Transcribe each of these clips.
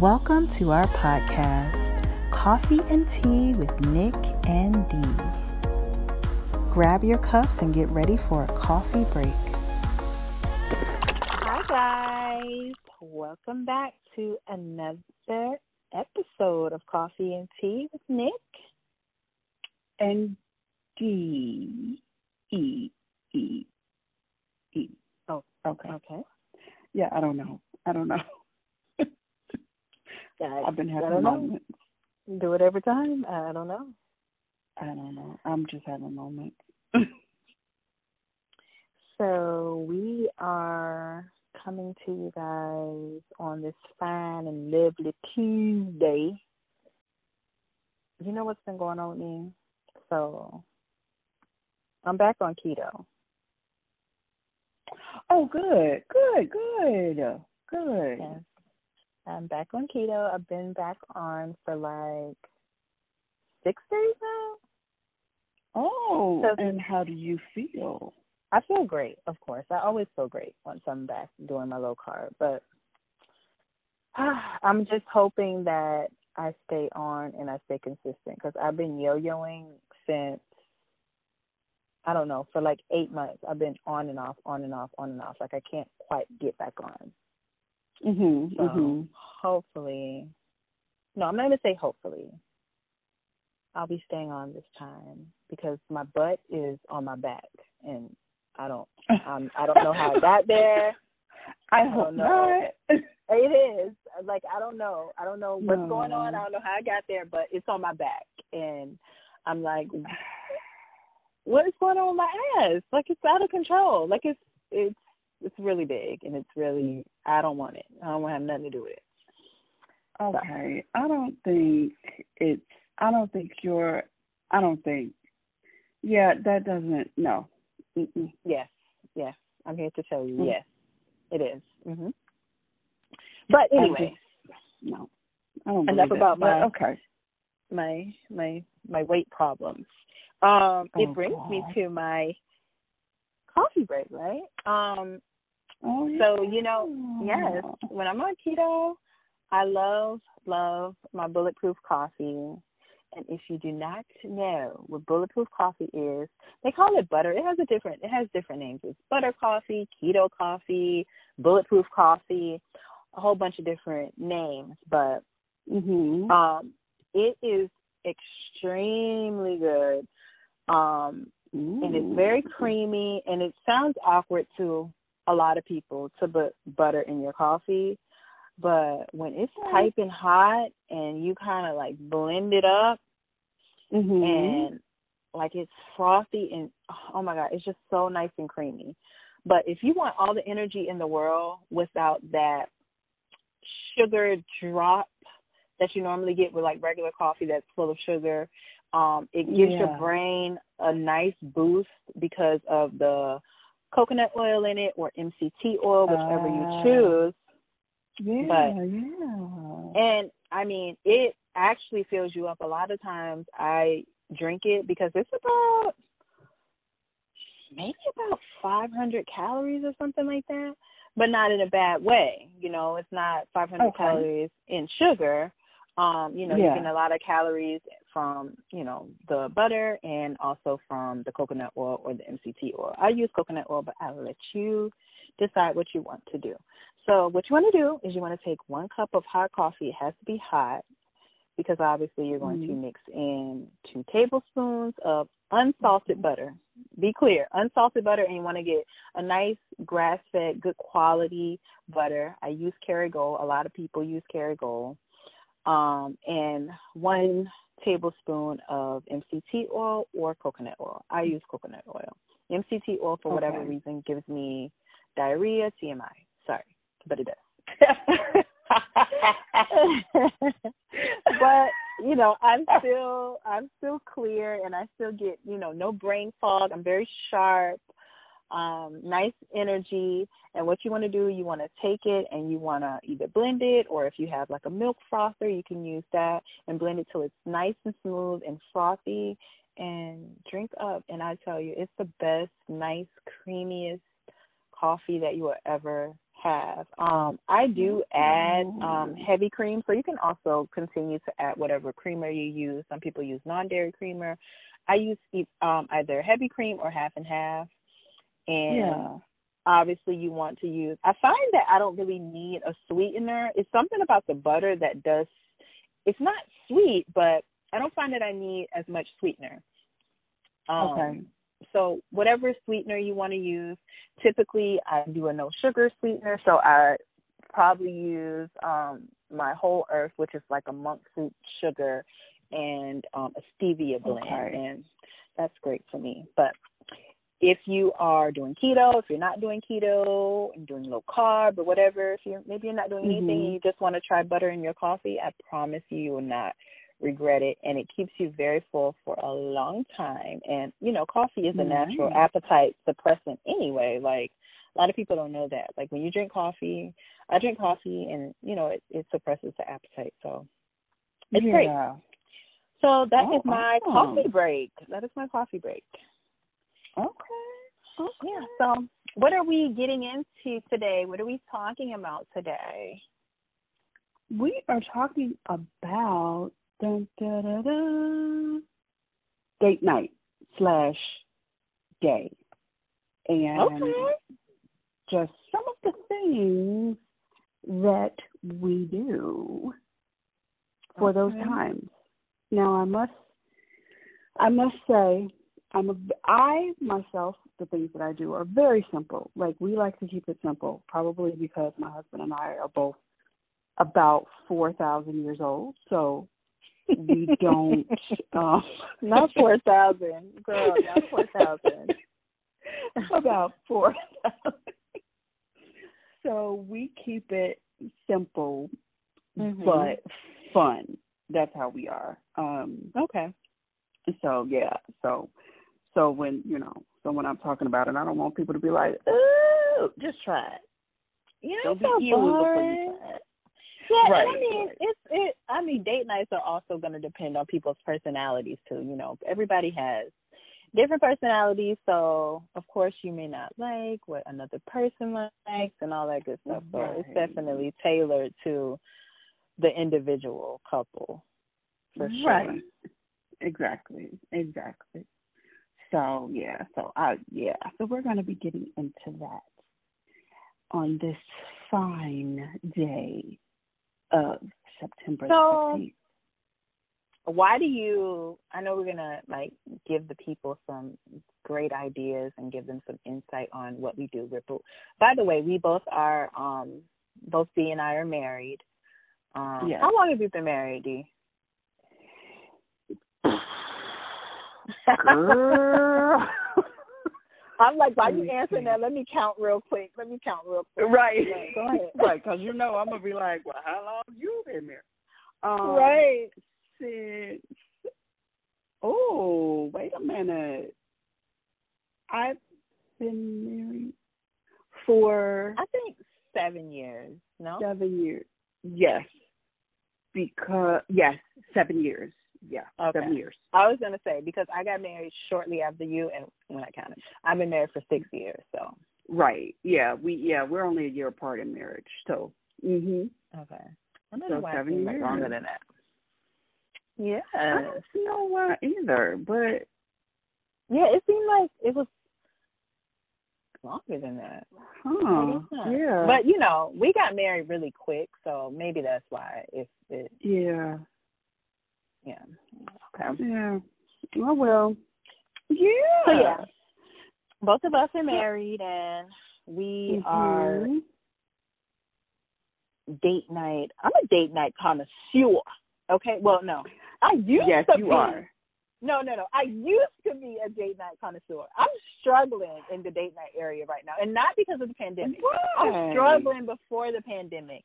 Welcome to our podcast, Coffee and Tea with Nick and Dee. Grab your cups and get ready for a coffee break. Hi, guys. Welcome back to another episode of Coffee and Tea with Nick and D E E E. Oh, okay. Okay. Yeah, I don't know. I don't know. Guys, I've been having know. moments. Do it every time. I don't know. I don't know. I'm just having moments. So we are coming to you guys on this fine and lovely Tuesday. You know what's been going on with me? So I'm back on keto. Oh, good, good, good, good. Yes. I'm back on keto. I've been back on for like six days now. Oh, So- and how do you feel? I feel great, of course. I always feel great once I'm back doing my low carb, but ah, I'm just hoping that I stay on and I stay consistent because I've been yo-yoing since I don't know for like eight months. I've been on and off, on and off, on and off. Like I can't quite get back on. Mhm. So Mhm. hopefully, no, I'm not gonna say hopefully. I'll be staying on this time because my butt is on my back and I don't um I don't know how I got there. I I don't know. not. It is like I don't know. I don't know what's No. going on. I don't know how I got there, but it's on my back, and I'm like, what is going on with my ass? Like it's out of control. Like it's it's it's really big, and it's really I don't want it. I don't want to have nothing to do with it. Okay, I don't think it's. I don't think you're. I don't think. Yeah, that doesn't. No. Mm-mm. Yes, yes. I'm here to tell you, Mm. yes, it is. hmm But anyway, just- no. I don't Enough about that, my- Okay. my my my weight problems. Um, it Oh, brings me to my coffee break, right? Um, Oh, yeah. So, you know, yes, when I'm on keto, I love, love my bulletproof coffee. And if you do not know what bulletproof coffee is, they call it butter. It has a different it has different names. It's butter coffee, keto coffee, bulletproof coffee, a whole bunch of different names. But Mhm. um it is extremely good. Um and it's very creamy and it sounds awkward to a lot of people to put butter in your coffee but when it's piping hot and you kind of like blend it up Mhm. and like it's frothy and oh my god it's just so nice and creamy. But if you want all the energy in the world without that sugar drop that you normally get with like regular coffee that's full of sugar um it gives your brain a nice boost because of the coconut oil in it or MCT oil whichever Ah. you choose yeah, but- yeah. and I mean, it actually fills you up. A lot of times I drink it because it's about maybe about 500 calories or something like that, but not in a bad way. You know, it's not 500 Okay. calories in sugar. Um, you know, Yeah. you get a lot of calories from, you know, the butter and also from the coconut oil or the MCT oil. I use coconut oil, but I'll let you decide what you want to do. So what you want to do is you want to take one cup of hot coffee. It has to be hot because obviously you're going to Mhm. mix in two tablespoons of unsalted butter. Be clear, unsalted butter, and you want to get a nice grass-fed, good quality butter. I use Kerrygold. A lot of people use Kerrygold. Um, and one tablespoon of MCT oil or coconut oil. I use coconut oil. MCT oil, for whatever Okay. reason, gives me diarrhea, TMI. Sorry, but it does. but you know, I'm still I'm still clear and I still get, you know, no brain fog. I'm very sharp, um, nice energy. And what you want to do, you want to take it and you want to either blend it or if you have like a milk frother, you can use that and blend it till it's nice and smooth and frothy and drink up. And I tell you, it's the best, nice, creamiest coffee that you will ever have. Um, I do add um, heavy cream, so you can also continue to add whatever creamer you use. Some people use non-dairy creamer. I use um, either heavy cream or half and half. And Yeah. obviously, you want to use. I find that I don't really need a sweetener. It's something about the butter that does. It's not sweet, but I don't find that I need as much sweetener. Um, Okay. So whatever sweetener you want to use, typically I do a no sugar sweetener. So I probably use um my whole earth, which is like a monk fruit sugar and um a stevia blend Okay. and that's great for me. But if you are doing keto, if you're not doing keto and doing low carb or whatever, if you're maybe you're not doing anything Mhm. and you just want to try butter in your coffee, I promise you you will not regret it. And it keeps you very full for a long time. And you know coffee is a natural appetite suppressant anyway. Like a lot of people don't know that. Like when you drink coffee i drink coffee and you know it, it suppresses the appetite. So it's great. So that is Oh, my awesome. coffee break. That is my coffee break Okay. Okay. yeah so what are we getting into today what are we talking about today We are talking about dun, da, da, da, date night slash day. And okay just some of the things that we do for those times. Now I must I must say I'm a I myself the things that I do are very simple. Like we like to keep it simple, probably because my husband and I are both about 4,000 years old, so we don't um not four thousand girl not four thousand about 4,000. so we keep it simple Mhm. but fun. That's how we are. Um okay so yeah, so so when you know, so when I'm talking about it, I don't want people to be like, "Oh, just try it." Yeah, Don't it's be so ill boring. you. Yeah, Right, and I mean, right. it's it. I mean, date nights are also going to depend on people's personalities too. You know, everybody has different personalities, so of course you may not like what another person likes and all that good stuff. So it's definitely tailored to the individual couple, for sure. Right. Exactly. Exactly. So yeah, so I yeah, so we're gonna be getting into that on this fine day of September So- 15th. why do you i know we're gonna like give the people some great ideas and give them some insight on what we do ripple by the way we both are um both b and i are married um Yes. how long have you been married d Girl. i'm like why Let you answering that let me count real quick let me count real quick Right. Right, go ahead right, because you know I'm gonna be like, well, how long you been there? Um, right Since oh, wait a minute. I've been married for i think seven years no seven years. Yes, because yes, seven years. Yeah, Okay. seven years. i was gonna say because i got married shortly after you and when i counted i've been married for six years so Right. Yeah. We yeah we're only a year apart in marriage. So. Mhm. Okay. I don't So know why seven like years. longer than that. Yes. I don't know why either, but Yeah, it seemed like it was longer than that. huh? I guess not. Yeah. But you know, we got married really quick, so maybe that's why if it yeah. Yeah. Okay. Yeah. Oh well. Yeah. So yeah. Both of us are married and we are Mhm. date night. I'm a date night connoisseur. Okay? Well no. I used Yes, to you be are. No, no, no. I used to be a date night connoisseur. I'm struggling in the date night area right now, and not because of the pandemic. I'm struggling before the pandemic.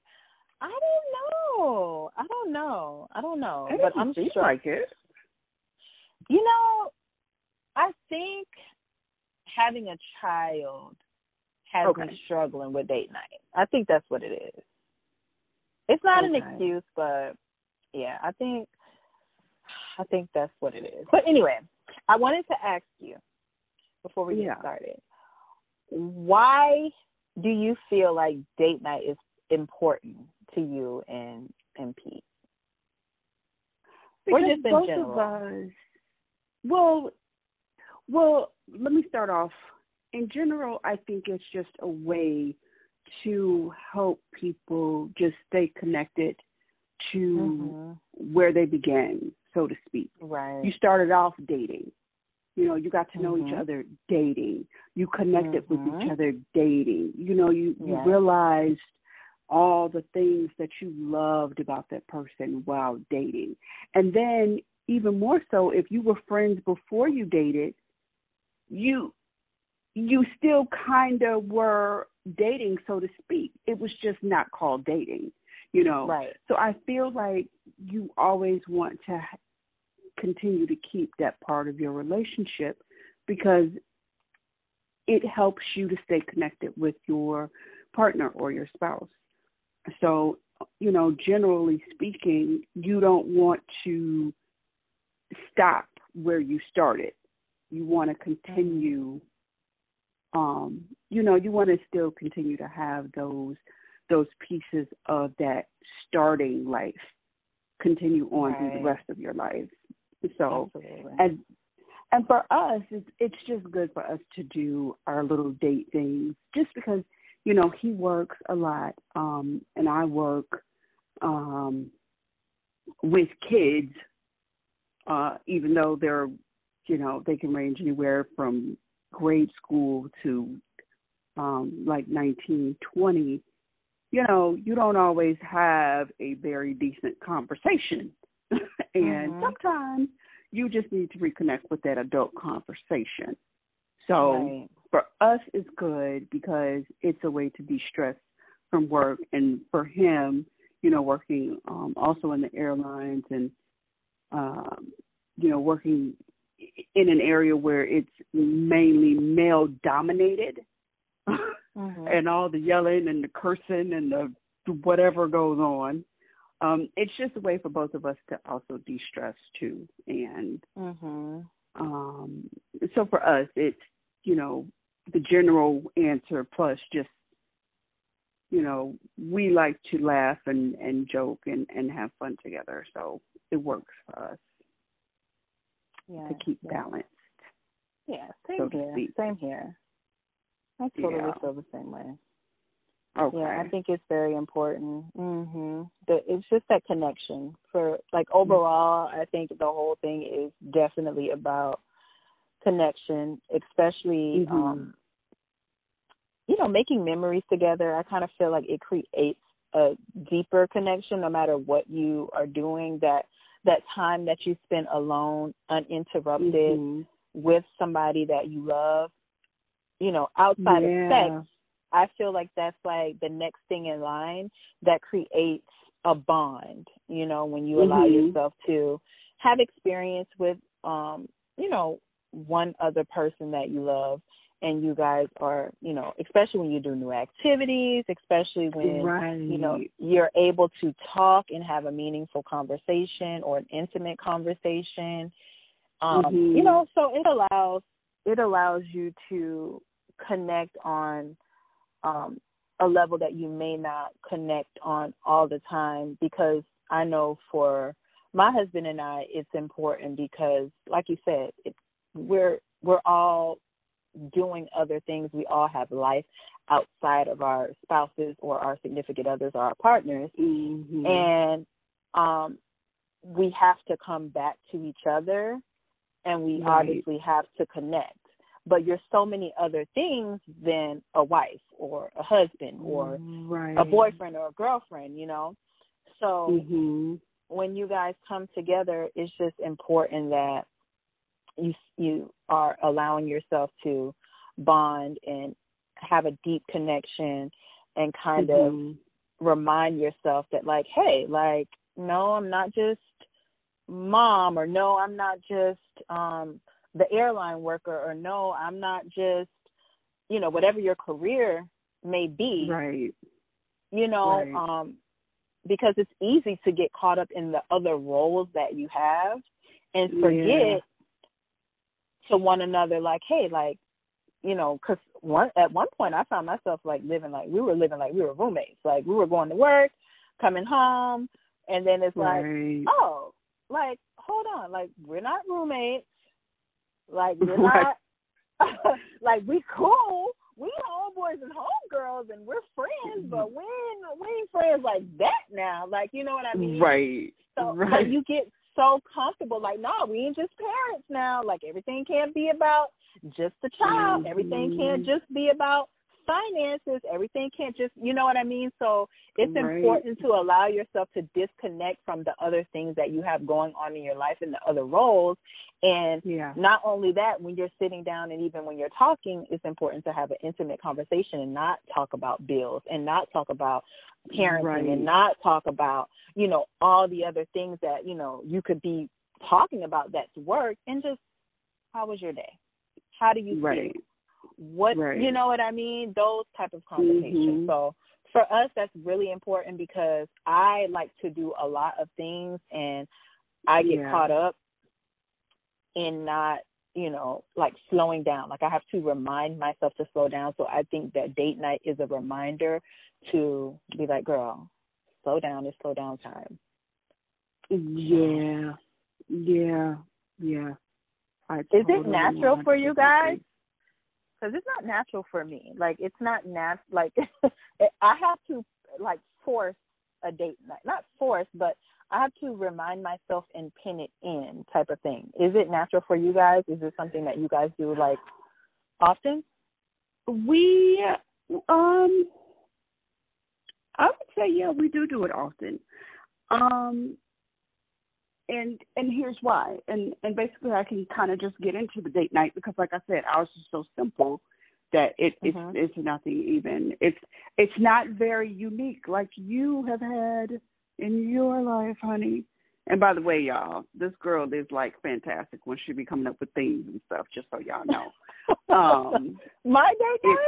I don't know. I don't know. I don't know. It but I'm seem struggling. like it. You know, I think having a child has Okay. me struggling with date night. I think that's what it is. It's not an excuse, but yeah, I think I think that's what it is. But anyway, I wanted to ask you before we get Yeah. started. Why do you feel like date night is important to you and and Pete? Because or just in both general? of us. Well, well, let me start off. In general, I think it's just a way to help people just stay connected to Mhm. where they began, so to speak. Right. You started off dating. You know, you got to know each Mhm. other dating. You connected with Mhm. each other dating. You know, you, you Yes. realized all the things that you loved about that person while dating. And then even more so if you were friends before you dated, you you still kind of were dating so to speak. It was just not called dating, you know. Right. So I feel like you always want to continue to keep that part of your relationship because it helps you to stay connected with your partner or your spouse. So, you know, generally speaking, you don't want to stop where you started. You want to continue um you know, you want to still continue to have those those pieces of that starting life continue on through the rest of your life. So Absolutely. and and for us it's it's just good for us to do our little date things just because you know he works a lot um and i work um with kids uh even though they're you know they can range anywhere from grade school to um like nineteen twenty you know you don't always have a very decent conversation and Mhm. sometimes you just need to reconnect with that adult conversation. So right. For us, it's good because it's a way to de-stress from work, and for him, you know, working um, also in the airlines and um, you know working in an area where it's mainly male dominated, Mhm. and all the yelling and the cursing and the whatever goes on. Um, it's just a way for both of us to also de-stress too, and Mhm. um, so for us, it's you know the general answer plus just you know we like to laugh and and joke and and have fun together, so it works for us Yeah. to keep yeah. balance. Yeah, same so here. Same here. I totally Yeah. feel the same way. Okay. Yeah, I think it's very important. Mhm. The it's just that connection for like overall, I think the whole thing is definitely about connection, especially Mhm. um you know, making memories together. I kind of feel like it creates a deeper connection no matter what you are doing that that time that you spend alone uninterrupted Mhm. with somebody that you love, you know, outside Yeah. of sex, I feel like that's like the next thing in line that creates a bond, you know, when you allow Mhm. yourself to have experience with um, you know, one other person that you love and you guys are, you know, especially when you do new activities, especially when right. you know you're able to talk and have a meaningful conversation or an intimate conversation um Mhm. you know so it allows it allows you to connect on um a level that you may not connect on all the time because i know for my husband and i it's important because like you said it, we're we're all doing other things we all have life outside of our spouses or our significant others or our partners Mhm. and um we have to come back to each other and we Right. obviously have to connect but you're so many other things than a wife or a husband or right. a boyfriend or a girlfriend you know so Mhm. when you guys come together it's just important that you you are allowing yourself to bond and have a deep connection and kind of Mhm. remind yourself that like hey like no i'm not just mom or no i'm not just um the airline worker or no i'm not just you know whatever your career may be Right. you know Right. um because it's easy to get caught up in the other roles that you have and forget Yeah. To one another like hey like you know, because one at one point I found myself like living like we were living like we were roommates. Like we were going to work, coming home, and then it's right. like, oh, like hold on, like we're not roommates, like we're not, like we cool. We homeboys and homegirls, and we're friends, mm-hmm. but we ain't, we ain't friends like that now. Like you know what I mean? Right. So right. like you get so comfortable, like, no, we ain't just parents now. Like everything can't be about just the child. Everything Mhm. can't just be about finances. Everything can't just you know what I mean? So it's Right. important to allow yourself to disconnect from the other things that you have going on in your life and the other roles. And yeah. not only that, when you're sitting down and even when you're talking, it's important to have an intimate conversation and not talk about bills and not talk about parenting Right. and not talk about, you know, all the other things that, you know, you could be talking about that's work and just how was your day? How do you Right. feel? What Right. you know what I mean? Those type of conversations. Mhm. So for us that's really important because I like to do a lot of things and I get Yeah. caught up in not, you know, like slowing down. Like I have to remind myself to slow down. So I think that date night is a reminder to be like, girl, slow down. It's slow down time. Yeah. Yeah. Yeah. I Is it natural for you 100% guys? Because it's not natural for me. Like it's not nat. Like I have to like force a date night. Not force, but I have to remind myself and pin it in type of thing. Is it natural for you guys? Is it something that you guys do like often? We um I would say yeah, we do do it often. Um and and here's why. And and basically I can kind of just get into the date night because like I said, ours is so simple that it it's Mhm. it's nothing even. It's it's not very unique like you have had in your life, honey. And by the way, y'all, this girl is like fantastic when she be coming up with things and stuff, just so y'all know. Um My date it-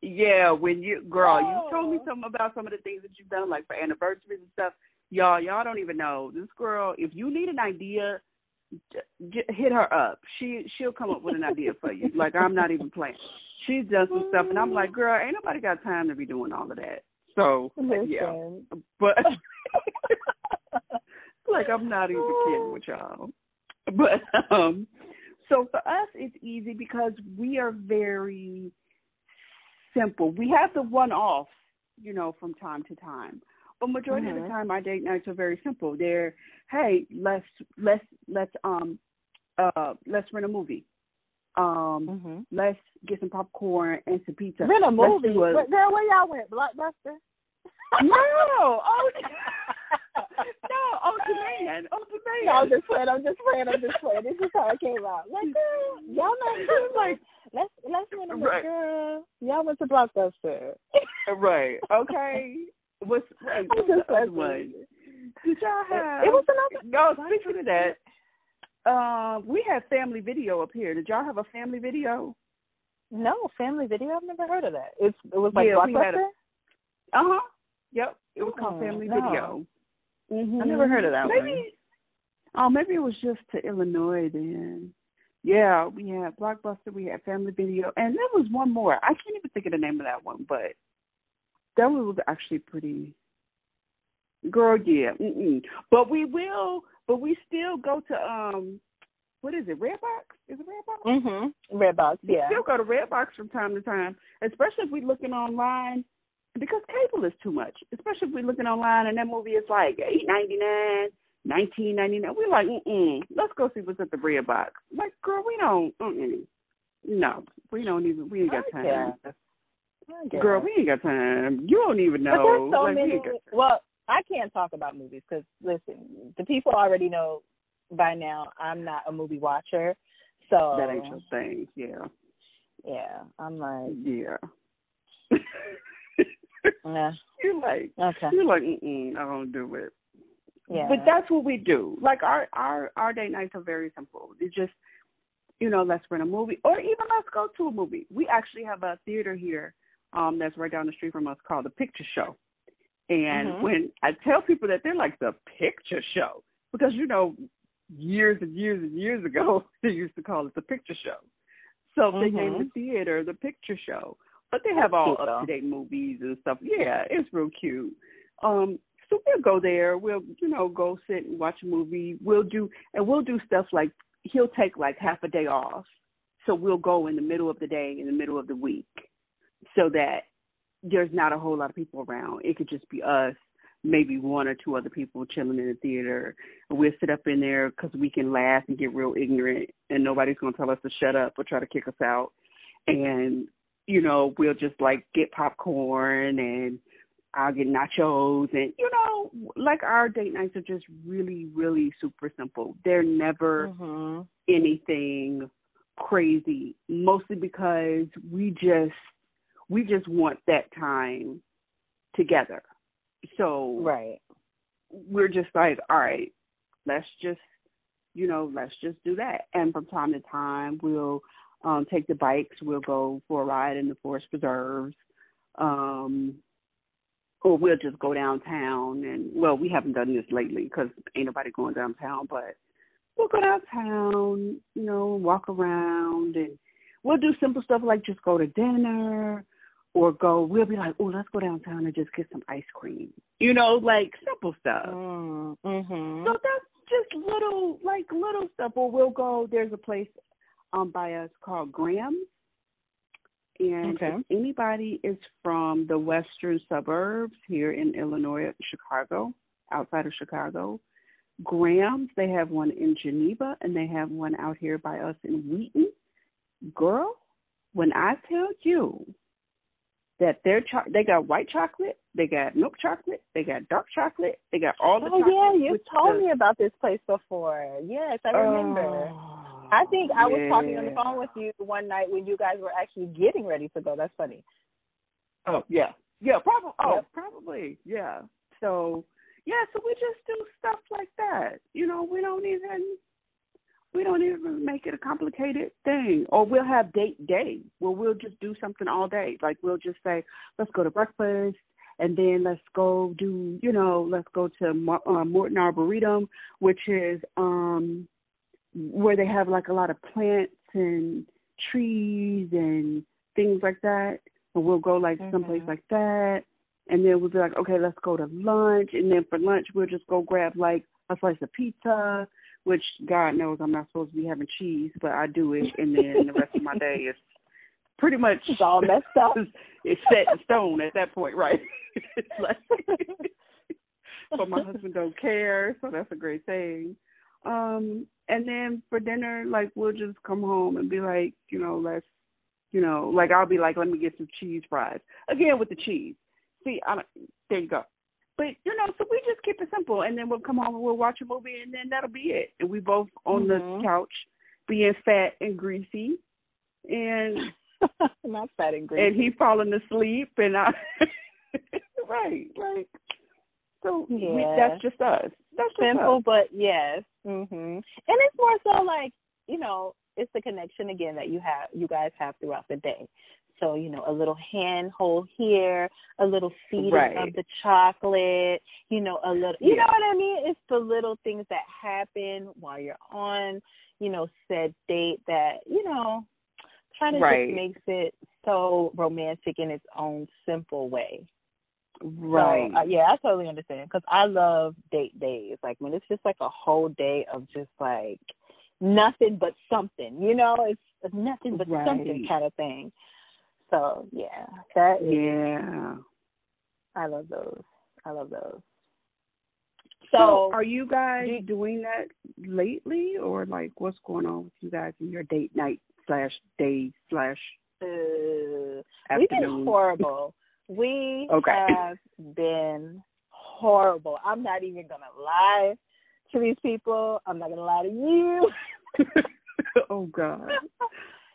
yeah, when you girl, you told me Oh. something about some of the things that you've done, like for anniversaries and stuff. Y'all, y'all don't even know this girl. If you need an idea, j- hit her up. She she'll come up with an idea for you. Like I'm not even playing. She's done some stuff, and I'm like, girl, ain't nobody got time to be doing all of that. So yeah, but like I'm not even kidding with y'all. But um so for us it's easy because we are very simple. We have the one off, you know, from time to time. But majority of Mhm. the time our date nights are very simple. They're hey, let's let's let's um uh let's rent a movie. Um Mhm. let's get some popcorn and some pizza. Rent a Let's movie. do a- But girl, where y'all went? Blockbuster? No, oh no, oh man, oh man. No, I'm just playing. I'm just playing. I'm just playing. This is how it came out. Like, girl, y'all not like let's let's rent a Right. girl. Y'all went to Blockbuster. right. Okay. What's wait, I'm just the other one? Did y'all have? It was another. No, speaking of that, um, we had family video up here. Did y'all have a family video? No family video. I've never heard of that. It's it was like Yeah, we had a- Blockbuster. Uh huh. Yep. It was called Oh, Family no. Video. Mm-hmm. I never heard of that maybe, one. Oh, maybe it was just to Illinois then. Yeah, we had Blockbuster, we had Family Video, and there was one more. I can't even think of the name of that one, but that one was actually pretty. Girl, yeah. Mm-mm. But we will, but we still go to um, what is it? Redbox? Is it Redbox? Mhm. Redbox. We Yeah. still go to Redbox from time to time, especially if we're looking online, because cable is too much. Especially if we're looking online and that movie is like eight ninety nine, nineteen ninety nine. We're like, mm let's go see what's at the Redbox. Like, girl, we don't. Mm-mm. No, we don't even. We ain't got time. Girl, we ain't got time. You don't even But know. there's so like, many. time. Well, I can't talk about movies because listen, the people already know by now I'm not a movie watcher. So That ain't your thing. Yeah, yeah, I'm like, yeah. nah, you're like, okay, you're like, mm I don't do it. yeah. But that's what we do. Like our our our date nights are very simple. It's just you know, let's rent a movie or even let's go to a movie. We actually have a theater here um that's right down the street from us called the Picture Show. And Mhm. when I tell people that they're like the picture show because you know years and years and years ago they used to call it the picture show. So mm-hmm. they named the theater the Picture Show. But they have all up to date movies and stuff. Yeah, it's real cute. Um, so we'll go there. We'll, you know, go sit and watch a movie. We'll do, and we'll do stuff like he'll take like half a day off. So we'll go in the middle of the day, in the middle of the week, so that there's not a whole lot of people around. It could just be us, maybe one or two other people chilling in the theater. We'll sit up in there because we can laugh and get real ignorant, and nobody's going to tell us to shut up or try to kick us out. And, you know, we'll just like get popcorn and I'll get nachos and you know, like our date nights are just really, really super simple. They're never mm-hmm. anything crazy. Mostly because we just we just want that time together. So Right. We're just like, all right, let's just you know, let's just do that. And from time to time we'll um take the bikes, we'll go for a ride in the forest preserves. Um or we'll just go downtown and well we haven't done this lately because ain't nobody going downtown but we'll go downtown you know walk around and we'll do simple stuff like just go to dinner or go we'll be like oh let's go downtown and just get some ice cream you know like simple stuff mm-hmm. so that's just little like little stuff or we'll go there's a place um by us called graham's and okay. if anybody is from the western suburbs here in Illinois, Chicago, outside of Chicago, Graham's, they have one in Geneva and they have one out here by us in Wheaton. Girl, when I tell you that their cho- they got white chocolate, they got milk chocolate, they got dark chocolate, they got all the Oh yeah, you told the, me about this place before. Yes, I remember. Oh, I think I was yeah. talking on the phone with you one night when you guys were actually getting ready to go. That's funny. Oh yeah, yeah, probably. Oh, Yep. probably. Yeah. So yeah, so we just do stuff like that. You know, we don't even we don't even make it a complicated thing. Or we'll have date day where we'll just do something all day. Like we'll just say, let's go to breakfast. And then let's go do, you know, let's go to Mar- uh, Morton Arboretum, which is um where they have like a lot of plants and trees and things like that. And we'll go like someplace Mhm. like that. And then we'll be like, okay, let's go to lunch. And then for lunch, we'll just go grab like a slice of pizza, which God knows I'm not supposed to be having cheese, but I do it. And then the rest of my day is pretty much It's all messed up. it's set in stone at that point, right? it's like, but my husband don't care, so that's a great thing. Um, and then for dinner, like we'll just come home and be like, you know, let's, you know, like I'll be like, let me get some cheese fries again with the cheese. See, I don't, there you go. But you know, so we just keep it simple, and then we'll come home and we'll watch a movie, and then that'll be it. And we both on Mhm. the couch, being fat and greasy, and Not fat and greasy. and he falling asleep, and I, right, like, so we, that's just us. That's simple but yes mhm and it's more so like you know it's the connection again that you have you guys have throughout the day so you know a little handhold here a little feeding Right. of the chocolate you know a little you Yeah. know what i mean it's the little things that happen while you're on you know said date that you know kind of Right. just makes it so romantic in its own simple way Right. so, uh, yeah, I totally understand because I love date days. Like when it's just like a whole day of just like nothing but something, you know, it's it's nothing but something kind of thing. So yeah, that is, yeah. I love those. I love those. So, So, are you guys do- doing that lately, or like what's going on with you guys in your date night slash day slash uh, we've been horrible. We Okay. have been horrible. I'm not even gonna lie to these people. I'm not gonna lie to you. oh God.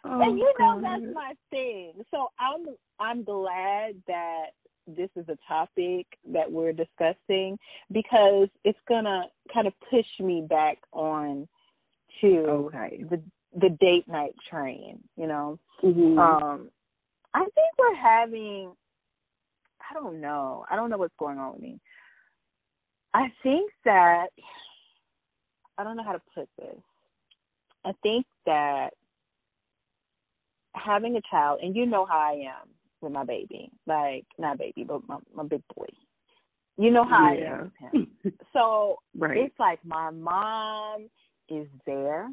Oh, and you know God. that's my thing. So I'm I'm glad that this is a topic that we're discussing because it's gonna kind of push me back on to Okay. the the date night train, you know. Mhm. Um I think we're having I don't know. I don't know what's going on with me. I think that I don't know how to put this. I think that having a child, and you know how I am with my baby, like not baby, but my, my big boy. You know how yeah. I am with him. so right. it's like my mom is there.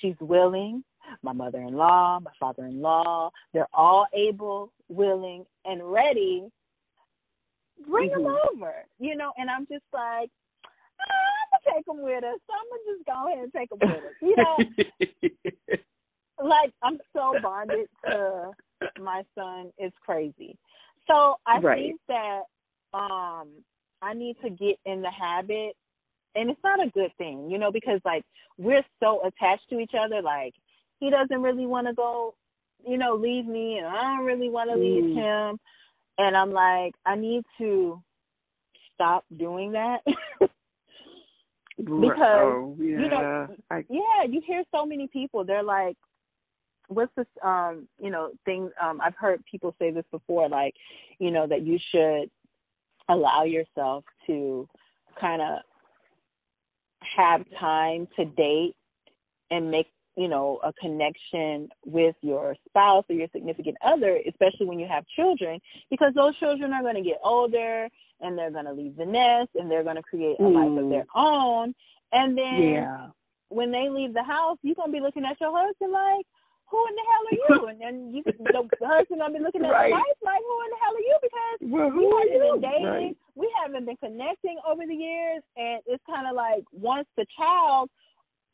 She's willing. My mother in law, my father in law, they're all able, willing, and ready. Bring mm-hmm. them over, you know, and I'm just like, I'm gonna take them with us. So I'm gonna just go ahead and take them with us. You know, like I'm so bonded to my son. It's crazy. So I right. think that um I need to get in the habit and it's not a good thing, you know, because like we're so attached to each other, like he doesn't really want to go, you know, leave me and I don't really want to leave mm. him. And I'm like, I need to stop doing that. because oh, yeah. you know I... yeah you hear so many people they're like what's this um you know thing um i've heard people say this before like you know that you should allow yourself to kind of have time to date and make you know a connection with your spouse or your significant other especially when you have children because those children are going to get older and they're going to leave the nest and they're going to create a mm. life of their own and then yeah. when they leave the house you're going to be looking at your husband like who in the hell are you? And then you, the, the husband gonna be looking at right. the wife like, who in the hell are you? Because well, we haven't you? been dating, right. we haven't been connecting over the years, and it's kind of like once the child,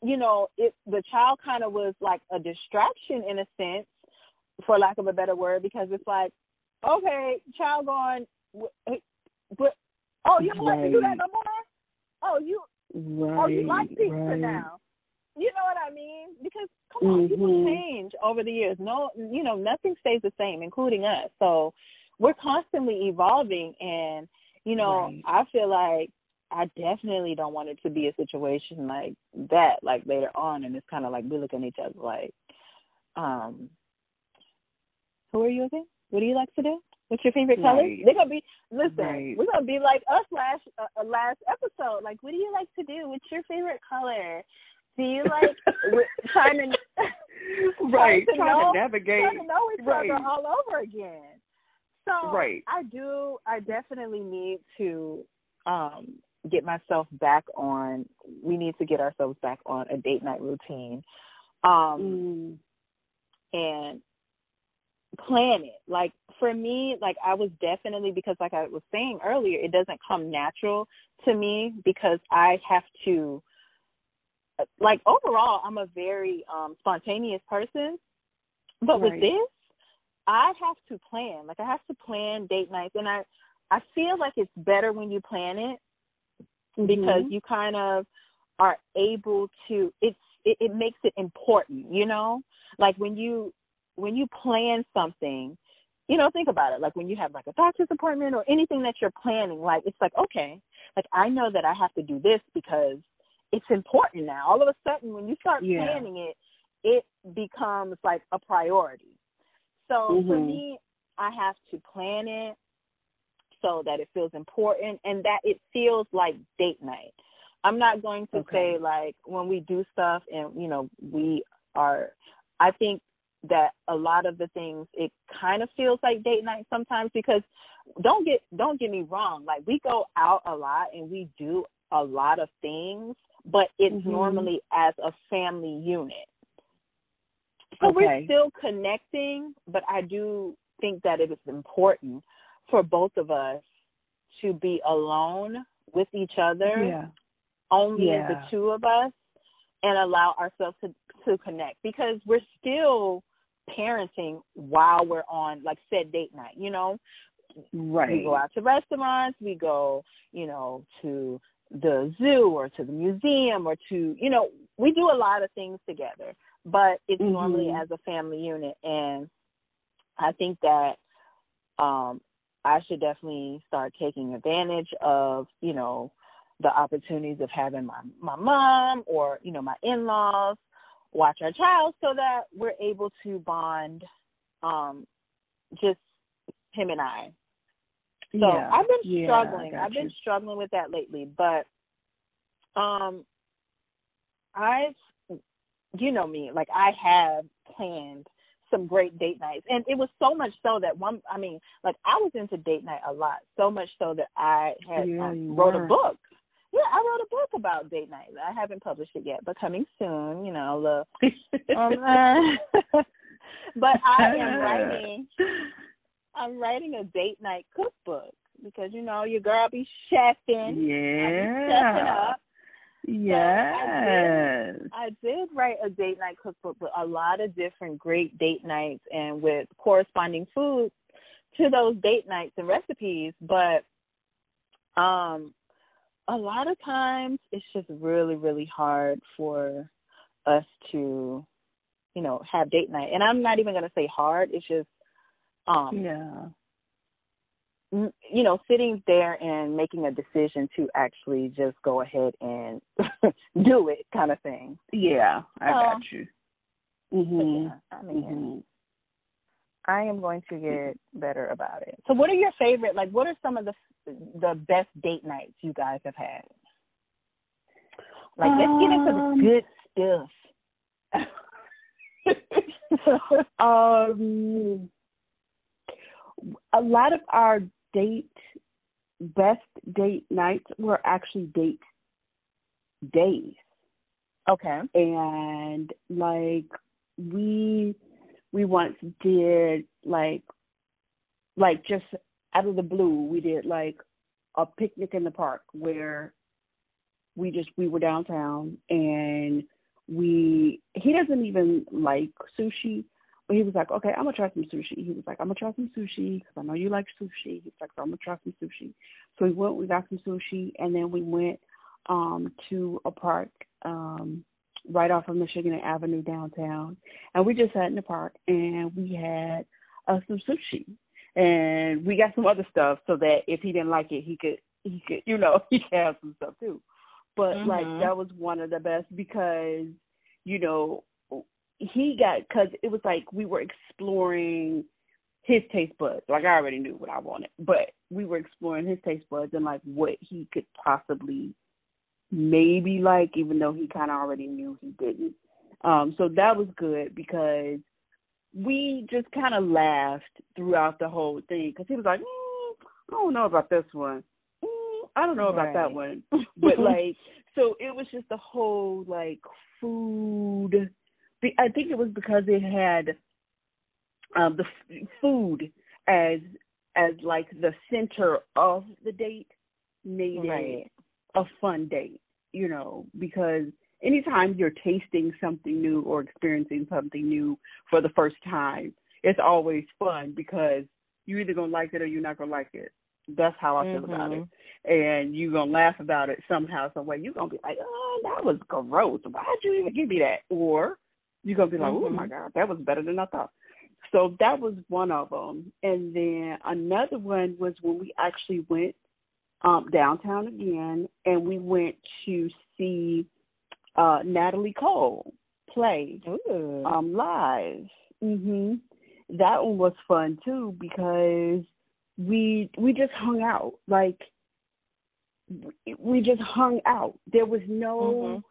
you know, it the child kind of was like a distraction in a sense, for lack of a better word, because it's like, okay, child gone, but oh, you don't right. want to do that no more. Oh, you, right. oh, you like pizza right. now. You know what I mean? Because come on, mm-hmm. people change over the years. No, you know, nothing stays the same, including us. So we're constantly evolving, and you know, right. I feel like I definitely don't want it to be a situation like that, like later on, and it's kind of like we look at each other like, um, who are you again? What do you like to do? What's your favorite color? Right. They're gonna be listen. Right. We're gonna be like us last uh, last episode. Like, what do you like to do? What's your favorite color? Do you like trying to right trying, to, trying know, to navigate trying to know each right. other all over again? So right. I do. I definitely need to um get myself back on. We need to get ourselves back on a date night routine, um, mm. and plan it. Like for me, like I was definitely because, like I was saying earlier, it doesn't come natural to me because I have to like overall I'm a very um spontaneous person. But right. with this, I have to plan. Like I have to plan date nights and I I feel like it's better when you plan it mm-hmm. because you kind of are able to it's it, it makes it important, you know? Like when you when you plan something, you know, think about it. Like when you have like a doctor's appointment or anything that you're planning, like it's like, okay, like I know that I have to do this because it's important now. All of a sudden, when you start yeah. planning it, it becomes like a priority. So mm-hmm. for me, I have to plan it so that it feels important and that it feels like date night. I'm not going to okay. say like when we do stuff and you know we are. I think that a lot of the things it kind of feels like date night sometimes because don't get don't get me wrong like we go out a lot and we do a lot of things but it's mm-hmm. normally as a family unit. So okay. we're still connecting, but I do think that it is important for both of us to be alone with each other, yeah. only yeah. the two of us, and allow ourselves to to connect because we're still parenting while we're on like said date night, you know. Right. We go out to restaurants, we go, you know, to the zoo or to the museum or to you know we do a lot of things together but it's mm-hmm. normally as a family unit and i think that um i should definitely start taking advantage of you know the opportunities of having my my mom or you know my in-laws watch our child so that we're able to bond um just him and i so yeah. I've been yeah, struggling. I've you. been struggling with that lately, but um I've you know me, like I have planned some great date nights, and it was so much so that one. I mean, like I was into date night a lot, so much so that I had Yeah, um, wrote were. a book. Yeah, I wrote a book about date night. I haven't published it yet, but coming soon. You know, the um, but I am writing. I'm writing a date night cookbook because you know your girl be chefing. I be yeah. up. Yes. I did write a date night cookbook with a lot of different great date nights and with corresponding foods to those date nights and recipes. But um a lot of times it's just really, really hard for us to, you know, have date night. And I'm not even gonna say hard, it's just um Yeah. You know, sitting there and making a decision to actually just go ahead and do it kind of thing. Yeah. I got you. But Mhm. yeah, I mean, Mhm. I am going to get better about it. So, what are your favorite? Like, what are some of the the best date nights you guys have had? Like, let's get into Um, the good stuff. um, a lot of our date best date nights were actually date days, okay. and like we we once did like like just out of the blue we did like a picnic in the park where we just we were downtown and we he doesn't even like sushi but he was like okay i'm gonna try some sushi. He was like i'm gonna try some sushi because i know you like sushi. He's like i'm gonna try some sushi. So we went we got some sushi and then we went um to a park um right off of michigan avenue downtown. And we just sat in the park and we had uh, some sushi. And we got some other stuff so that if he didn't like it he could he could you know he could have some stuff too. But like Mhm. that was one of the best because you know he got because it was like we were exploring his taste buds like i already knew what i wanted but we were exploring his taste buds and like what he could possibly maybe like even though he kind of already knew he didn't um so that was good because we just kind of laughed throughout the whole thing because he was like, mm, I don't know about this one. Mm, I don't know about that one. But like, so it was just the whole like food. I think it was because it had um the f- food as as like the center of the date made it a fun date, you know, because anytime you're tasting something new or experiencing something new for the first time, it's always fun because you're either gonna like it or you're not gonna like it. That's how I feel about it. And you're gonna laugh about it somehow, some way. You're gonna be like, Oh, that was gross. Why'd you even give me that? Or you're gonna be like, Oh my god, that was better than I thought. So that was one of them. And then another one was when we actually went um downtown again and we went to see uh Natalie Cole play Ooh. um live. Mhm. That one was fun too because we we just hung out. Like we- just hung out. There was no Mhm.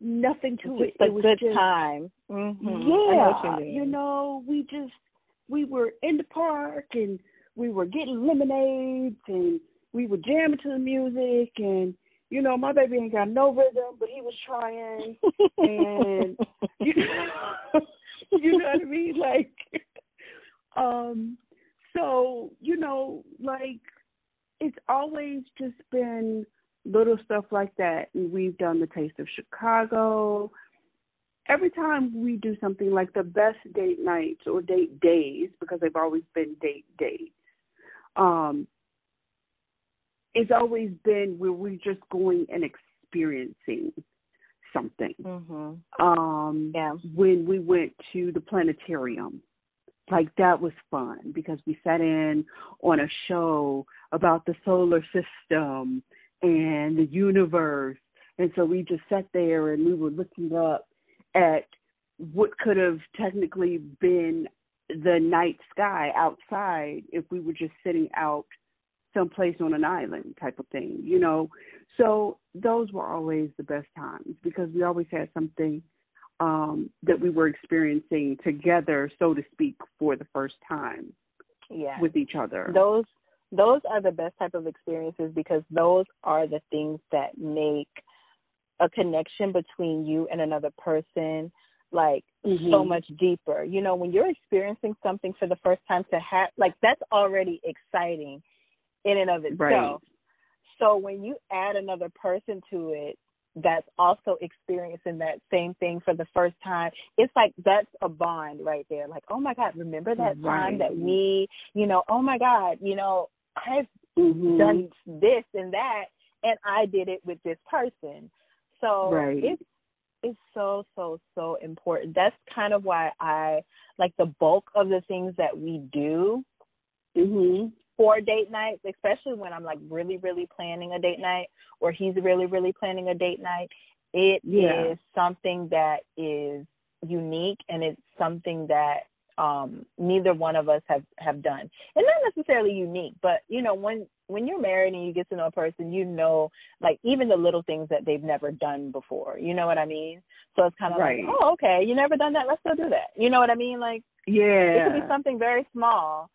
Nothing to it. it was good just time. Mm-hmm. Know yeah, what you you know, we just we were in the park and we were getting lemonades and we were jamming to the music and you know my baby ain't got no rhythm but he was trying and you know, you know what I mean like um so you know like it's always just been little stuff like that we've done the taste of Chicago every time we do something like the best date nights or date days, because they've always been date days, um, it's always been where we're just going and experiencing something. mhm. Um, Yeah. when we went to the planetarium, like that was fun because we sat in on a show about the solar system and the universe. And so we just sat there and we were looking up at what could have technically been the night sky outside if we were just sitting out someplace on an island type of thing, you know. So those were always the best times because we always had something um that we were experiencing together, so to speak, for the first time. Yeah. With each other. Those those are the best type of experiences because those are the things that make a connection between you and another person like mm-hmm. so much deeper. You know, when you're experiencing something for the first time to have like that's already exciting in and of itself. Right. So when you add another person to it that's also experiencing that same thing for the first time, it's like that's a bond right there. Like, oh my God, remember that right. time that we, you know, oh my God, you know, I've mm-hmm. done this and that and I did it with this person. So right. it's it's so so so important. That's kind of why I like the bulk of the things that we do mm-hmm. for date nights, especially when I'm like really really planning a date night or he's really really planning a date night. It yeah. is something that is unique and it's something that um neither one of us have have done. And not necessarily unique but you know when when you're married and you get to know a person you know like even the little things that they've never done before. You know what i mean? So it's kind of right. like oh okay you never done that. Let's go do that. You know what i mean? Like yeah it could be something very small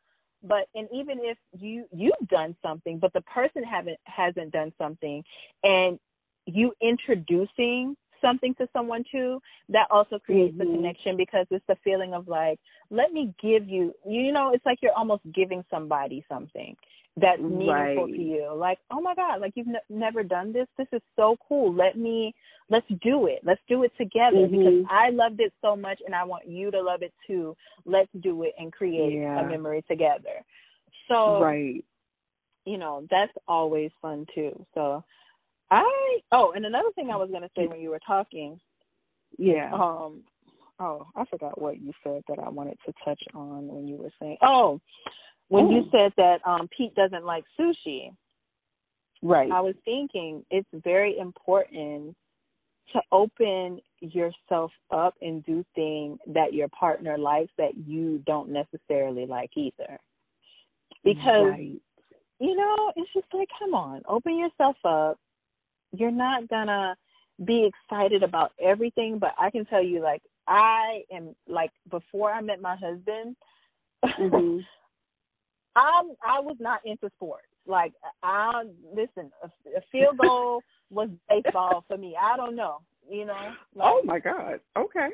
but and even if you you've done something but the person haven't hasn't done something and you introducing something to someone too, that also creates mm-hmm. the connection because it's the feeling of like, let me give you, you know, it's like you're almost giving somebody something that's meaningful right. to you. Like, oh my God, like you've n- never done this. This is so cool. Let me, let's do it. Let's do it together mm-hmm. because I loved it so much and I want you to love it too. Let's do it and create yeah. a memory together. So, right. you know, that's always fun too. So, I oh, and another thing I was gonna say when you were talking, yeah. Um, oh, I forgot what you said that I wanted to touch on when you were saying. Oh, when you said that um Pete doesn't like sushi. Right. I was thinking it's very important to open yourself up and do things that your partner likes that you don't necessarily like either. Because right. you know, it's just like come on, open yourself up you're not gonna be excited about everything, but I can tell you like I am like before I met my husband, mm-hmm. I'm I was not into sports. Like I listen, a, a field goal was baseball for me. I don't know, you know. Like, oh my God. Okay.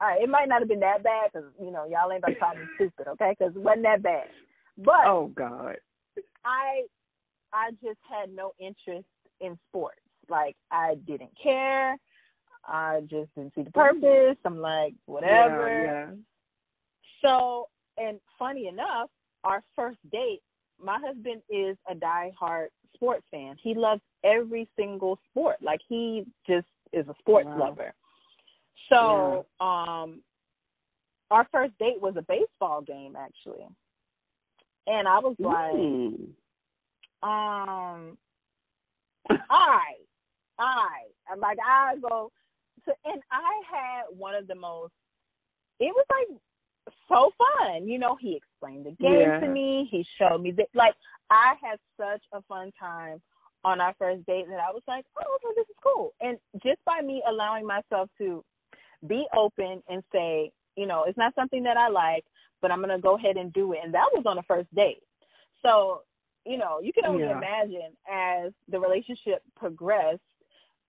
All right, it might not have been that bad because you know y'all ain't about to call me stupid, okay? Because it wasn't that bad. But oh God, I I just had no interest in sports. Like I didn't care. I just didn't see the purpose. I'm like, whatever. Yeah, yeah. So, and funny enough, our first date, my husband is a diehard sports fan. He loves every single sport. Like he just is a sports wow. lover. So, yeah. um our first date was a baseball game actually. And I was like, um I, I, I'm like I go, so, and I had one of the most. It was like so fun, you know. He explained the game yeah. to me. He showed me that, like, I had such a fun time on our first date that I was like, oh, okay, this is cool. And just by me allowing myself to be open and say, you know, it's not something that I like, but I'm gonna go ahead and do it. And that was on the first date. So you know, you can only yeah. imagine as the relationship progressed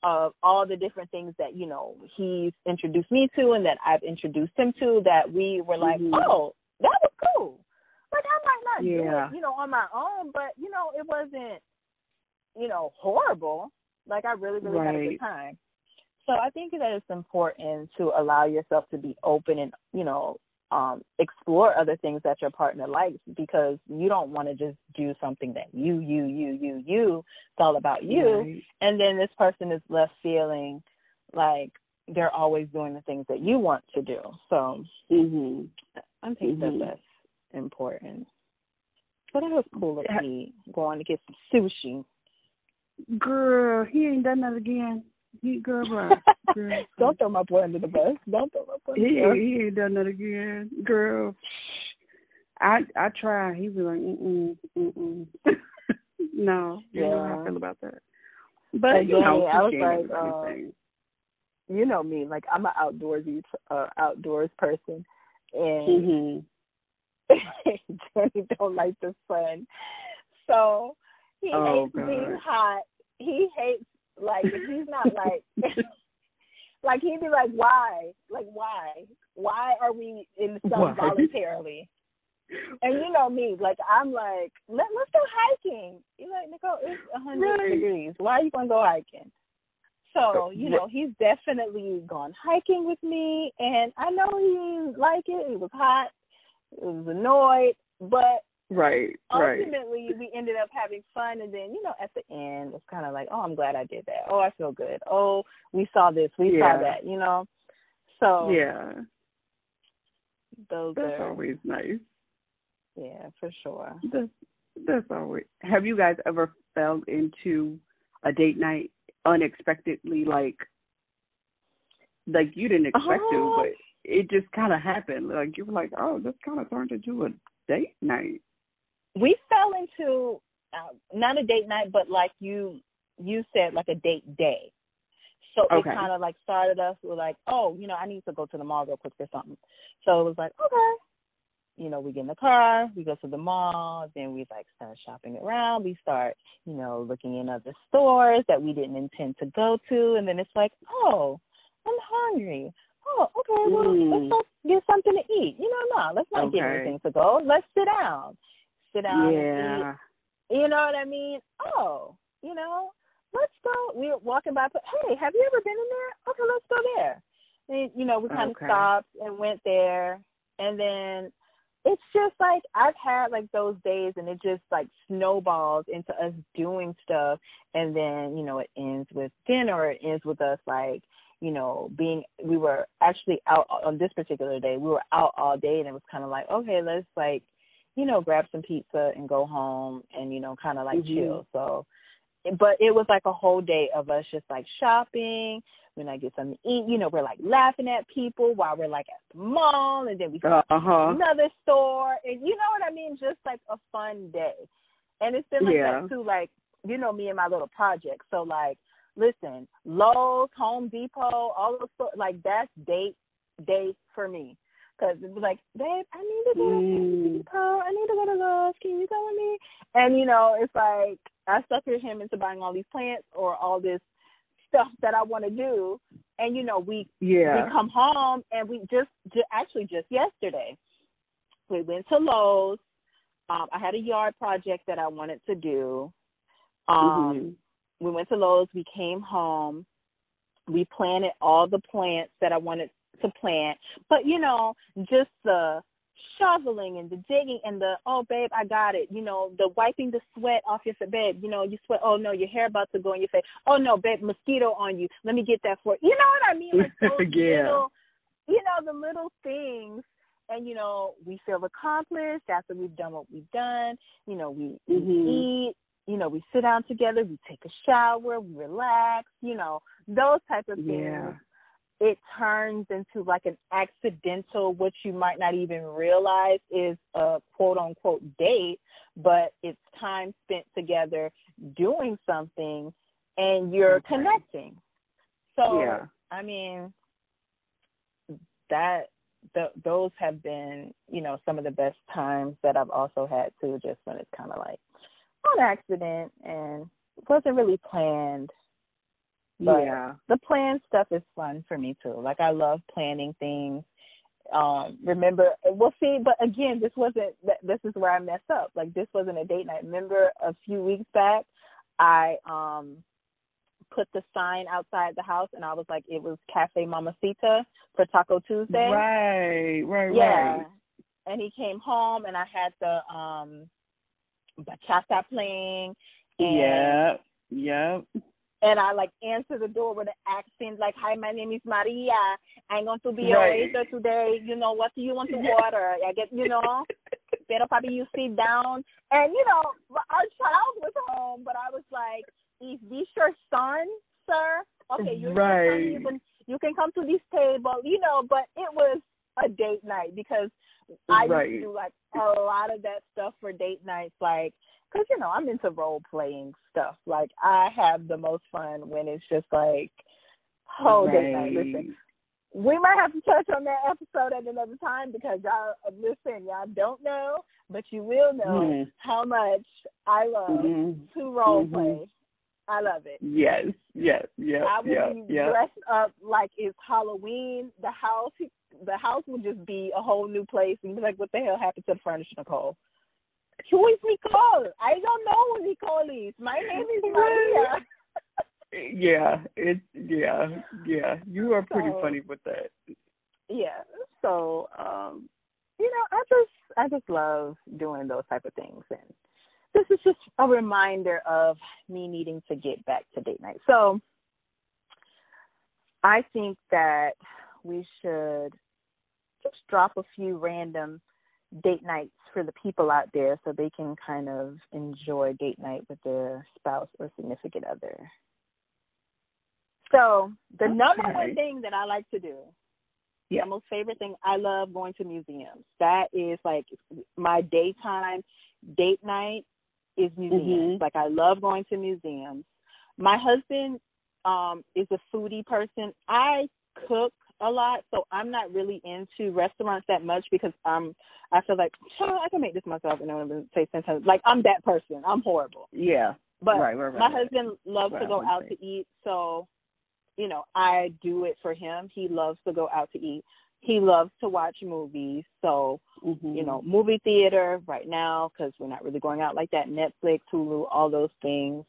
of all the different things that, you know, he's introduced me to and that I've introduced him to that we were like, mm-hmm. Oh, that was cool. Like I might not yeah. do it, you know, on my own, but you know, it wasn't, you know, horrible. Like I really, really right. had a good time. So I think that it's important to allow yourself to be open and, you know, um, explore other things that your partner likes because you don't want to just do something that you, you, you, you, you. It's all about you. Right. And then this person is left feeling like they're always doing the things that you want to do. So mm-hmm. I think mm-hmm. that that's important. But it was cool to be going to get some sushi. Girl, he ain't done that again. He girl, bro. girl. Don't throw my boy under the bus. Don't throw my boy. Under He the bus. he ain't done that again, girl. I I try. He was like, mm mm mm mm. no, you know how I feel about that. But you know, I was like, uh, you know me, like I'm an outdoorsy uh, outdoors person, and Jenny don't like the sun, so he Oh, hates being hot. He hates like if he's not like like he'd be like, why? Like why? Why are we in the sun voluntarily? And you know me, like I'm like, Let, let's go hiking. You're like, Nicole, it's a hundred Right. degrees. Why are you gonna go hiking? So you know, he's definitely gone hiking with me, and I know he didn't like it. It was hot. It was annoyed, but Right, right. ultimately we ended up having fun and then you know at the end it's kind of like oh i'm glad i did that oh i feel good oh we saw this we Yeah. saw that you know so Yeah, those that's are always nice. yeah for sure That's that's always. Have you guys ever fell into a date night unexpectedly? Like, like you didn't expect to, Uh-huh. but it just kind of happened. Like you were like, oh, this kind of turned into a date night. We fell into uh, not a date night but like you you said like a date day so Okay. it kind of like started us with like oh you know i need to go to the mall real quick for something so it was like okay you know, we get in the car, we go to the mall, then we like start shopping around. We start, you know, looking in other stores that we didn't intend to go to, and then it's like, oh, I'm hungry. Oh, okay, well, Mm. let's go get something to eat. You know, no, let's not get anything to go. Let's sit down, sit down and yeah. You know what I mean? Oh, you know, let's go. We were walking by. Hey, have you ever been in there? Okay, let's go there. And you know, we kind Okay. of stopped and went there, and then it's just like I've had like those days and it just like snowballs into us doing stuff and then, you know, it ends with dinner or it ends with us like, you know, being we were actually out on this particular day, we were out all day and it was kinda like, okay, let's like, you know, grab some pizza and go home and, you know, kinda like Mhm. chill. So but it was like a whole day of us just like shopping. When I get something to eat, you know, we're like laughing at people while we're like at the mall, and then we go Uh huh. another store, and you know what I mean? Just like a fun day. And it's been like Yeah. that too. Like you know me and my little project. So like, listen, Lowe's, Home Depot, all those like that's date day for me. Cause it was like, babe, I need to go to Home Mm. I need to go to Lowe's. Can you go with me? And you know, it's like I suckered him into buying all these plants or all this stuff that I want to do. And you know, we Yeah. we come home and we just, ju- actually just yesterday we went to Lowe's. Um, I had a yard project that I wanted to do. Um, Mhm. We went to Lowe's. We came home. We planted all the plants that I wanted to plant, but you know, just the shoveling and the digging and the oh babe I got it you know the wiping the sweat off your face babe you know you sweat oh no your hair about to go in your face oh no babe mosquito on you let me get that for you you know what I mean like those Yeah. little you know the little things and you know we feel accomplished after we've done what we've done you know we, we Mhm. eat you know we sit down together we take a shower we relax you know those type of things Yeah. It turns into like an accidental, what you might not even realize is a quote unquote date, but it's time spent together doing something and you're Okay. connecting. So, Yeah. I mean, that th- those have been, you know, some of the best times that I've also had too, just when it's kind of like on accident and wasn't really planned. But yeah. the plan stuff is fun for me too. Like I love planning things. Um, remember, well, see, but again, this wasn't. This is where I messed up. Like this wasn't a date night. Remember, a few weeks back, I um put the sign outside the house, and I was like, it was Cafe Mamacita for Taco Tuesday. Right. Right. Yeah. Right. And he came home, and I had the um bachata playing. And Yeah. Yep. And I like answer the door with an accent like, "Hi, my name is Maria. I'm going to be Right. a waiter today. You know, what do you want to order? I get, you know, pero papi, you sit down." And you know, our child was home, but I was like, "Is this your son, sir? Okay, you're your son. Right. You can you can come to this table, you know." But it was a date night because I Right. used to do like a lot of that stuff for date nights, like because you know I'm into role playing stuff. Like I have the most fun when it's just like whole right. night. Listen, we might have to touch on that episode at another time because y'all listen, y'all don't know, but you will know mm-hmm. how much I love mm-hmm. to role mm-hmm. play. I love it. Yes, yes, yes. I would yes, be yes. dressed up like it's Halloween. The house, the house would just be a whole new place, and be like, "What the hell happened to the furniture, Nicole?" Who is Nicole? I don't know who Nicole is. My name is Maria. yeah, it's yeah, yeah. You are pretty so, funny with that. Yeah. So, um, you know, I just I just love doing those type of things and this is just a reminder of me needing to get back to date night. So I think that we should just drop a few random date nights for the people out there so they can kind of enjoy date night with their spouse or significant other. So the okay. number one thing that I like to do, yeah. my most favorite thing, I love going to museums. That is like my daytime date night is museums. Mm-hmm. Like I love going to museums. My husband um is a foodie person. I cook a lot, so I'm not really into restaurants that much because um I feel like oh, I can make this myself and I'm gonna say sometimes like I'm that person. I'm horrible. Yeah. But right, right, right, my husband loves to go out to eat, so you know, I do it for him. He loves to go out to eat. He loves to watch movies. So, mm-hmm. you know, movie theater right now because we're not really going out like that. Netflix, Hulu, all those things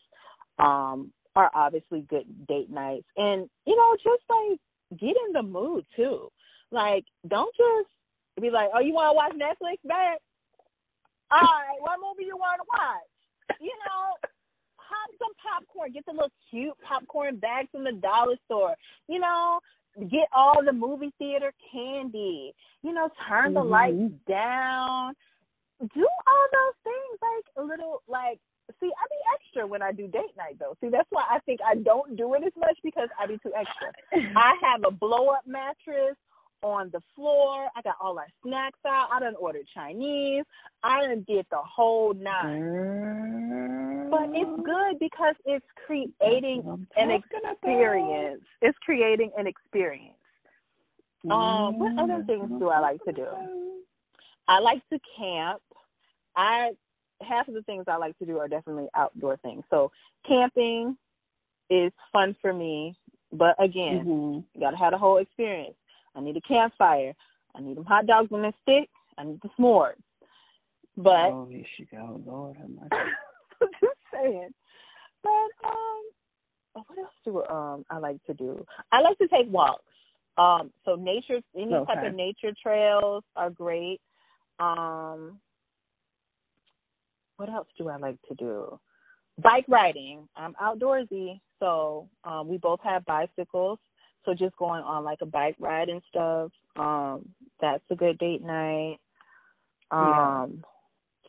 um, are obviously good date nights. And you know, just like get in the mood too. Like, don't just be like, "Oh, you want to watch Netflix, babe? All right, what movie you want to watch?" You know, pop some popcorn. Get the little cute popcorn bags from the dollar store. You know, get all the movie theater candy. You know, turn the mm-hmm. lights down. Do all those things like a little like see, I be extra when I do date night though. See, that's why I think I don't do it as much because I be too extra. I have a blow up mattress on the floor. I got all our snacks out. I done ordered Chinese. I done did the whole nine. But it's good because it's creating an experience. It's creating an experience. Um, what other things do I like to do? I like to camp. I half of the things I like to do are definitely outdoor things. So camping is fun for me, but again, mm-hmm. you gotta have a whole experience. I need a campfire. I need them hot dogs on a stick. I need the s'mores. But oh, here she go, Lord have mercy. just saying. But um, what else do um I like to do? I like to take walks. Um, so nature, any okay. type of nature trails are great. Um, what else do I like to do? Bike riding. I'm outdoorsy, so um, we both have bicycles. So just going on like a bike ride and stuff, um, that's a good date night. Um,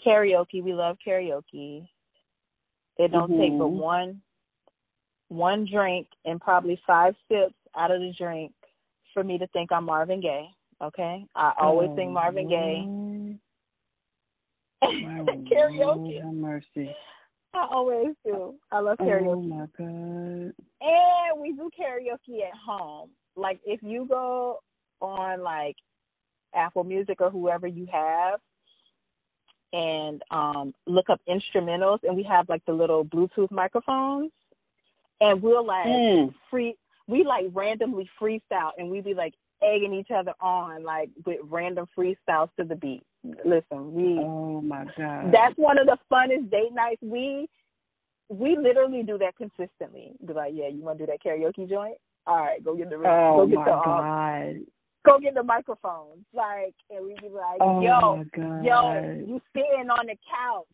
yeah. karaoke, we love karaoke. It don't mm-hmm. take but mm-hmm. one one drink and probably five sips out of the drink for me to think I'm Marvin Gaye. Okay? I always oh, sing Marvin Gaye. karaoke. Mercy. I always do. I love karaoke. Oh my god. And we do karaoke at home. Like if you go on like Apple Music or whoever you have and um look up instrumentals and we have like the little Bluetooth microphones and we'll like mm. free we like randomly freestyle and we be like egging each other on like with random freestyles to the beat. Listen, we Oh my god. That's one of the funnest date nights. We we literally do that consistently. Be like, Yeah, you wanna do that karaoke joint? All right, go get the oh go get my the um, god. go get the microphones. Like and we be like, oh Yo, yo, you sitting on the couch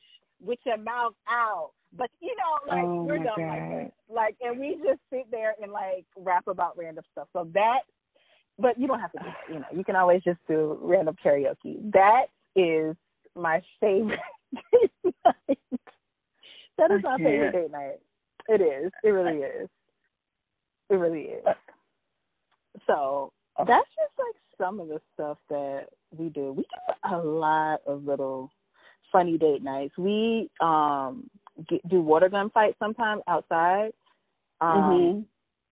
with your mouth out. But you know, like oh we're done like that. Like and we just sit there and like rap about random stuff. So that but you don't have to do you know, you can always just do random karaoke. That is my favorite date night. That is my favorite date night. It is. It really is. It really is. So that's just like some of the stuff that we do. We do a lot of little funny date nights. We um get, do water gun fights sometimes outside. Um mm-hmm.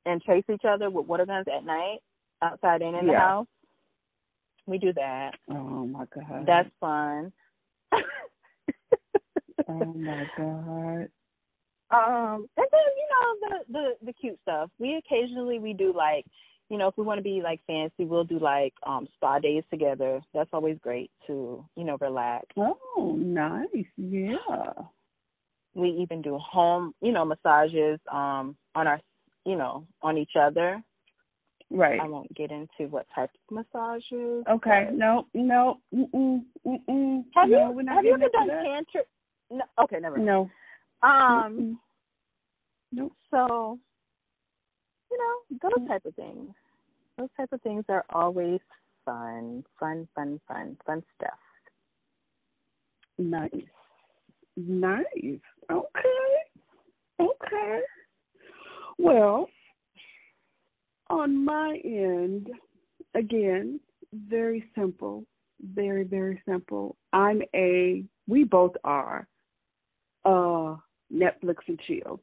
and chase each other with water guns at night outside and in Yeah. the house. We do that. Oh my god. That's fun. oh my god. Um, and then you know the the the cute stuff. We occasionally we do like, you know, if we want to be like fancy, we'll do like um spa days together. That's always great to you know relax. Oh, nice. Yeah. We even do home, you know, massages um on our, you know, on each other. Right. I won't get into what type of massages. Okay. No. No. Mm-mm. Mm-mm. Have no, you have you ever done tantric? No. Okay, never. mind. No. Um. Nope. So, you know, those type of things. Those type of things are always fun, fun, fun, fun, fun stuff. Nice. Nice. Okay. Okay. Well, on my end, again, very simple. Very, very simple. I'm a, we both are, uh, Netflix and chill.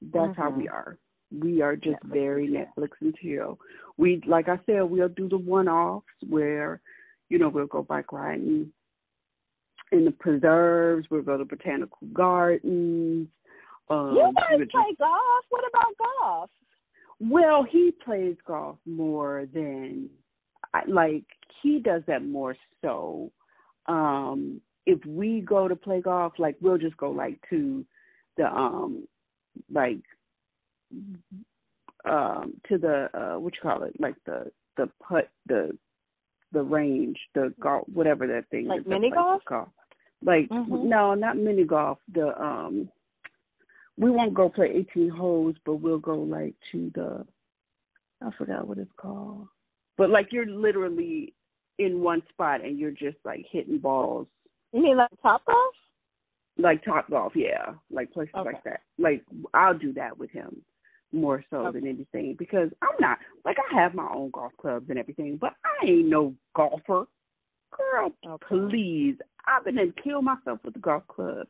That's how we Mhm. are. We are just Netflix very and. Netflix and chill. We, like I said, we'll do the one offs where, you know, we'll go bike riding in the preserves. We'll go to botanical gardens. Um, you guys just- play golf. What about golf? Well, he plays golf more than like he does that more so. Um if we go to play golf, like we'll just go like to the um like um to the uh what you call it, like the the putt the the range, the golf whatever that thing Like is mini golf? called. Like Mhm. no, not mini golf. The um we won't go play 18 holes, but we'll go like to the, I forgot what it's called. But like you're literally in one spot and you're just like hitting balls, You mean like Topgolf? like Topgolf, yeah, like places Okay. like that. Like I'll do that with him more so than anything because I'm not like I have my own golf clubs and everything, but I ain't no golfer. Girl, Okay. please. I've been and killed myself with the golf club.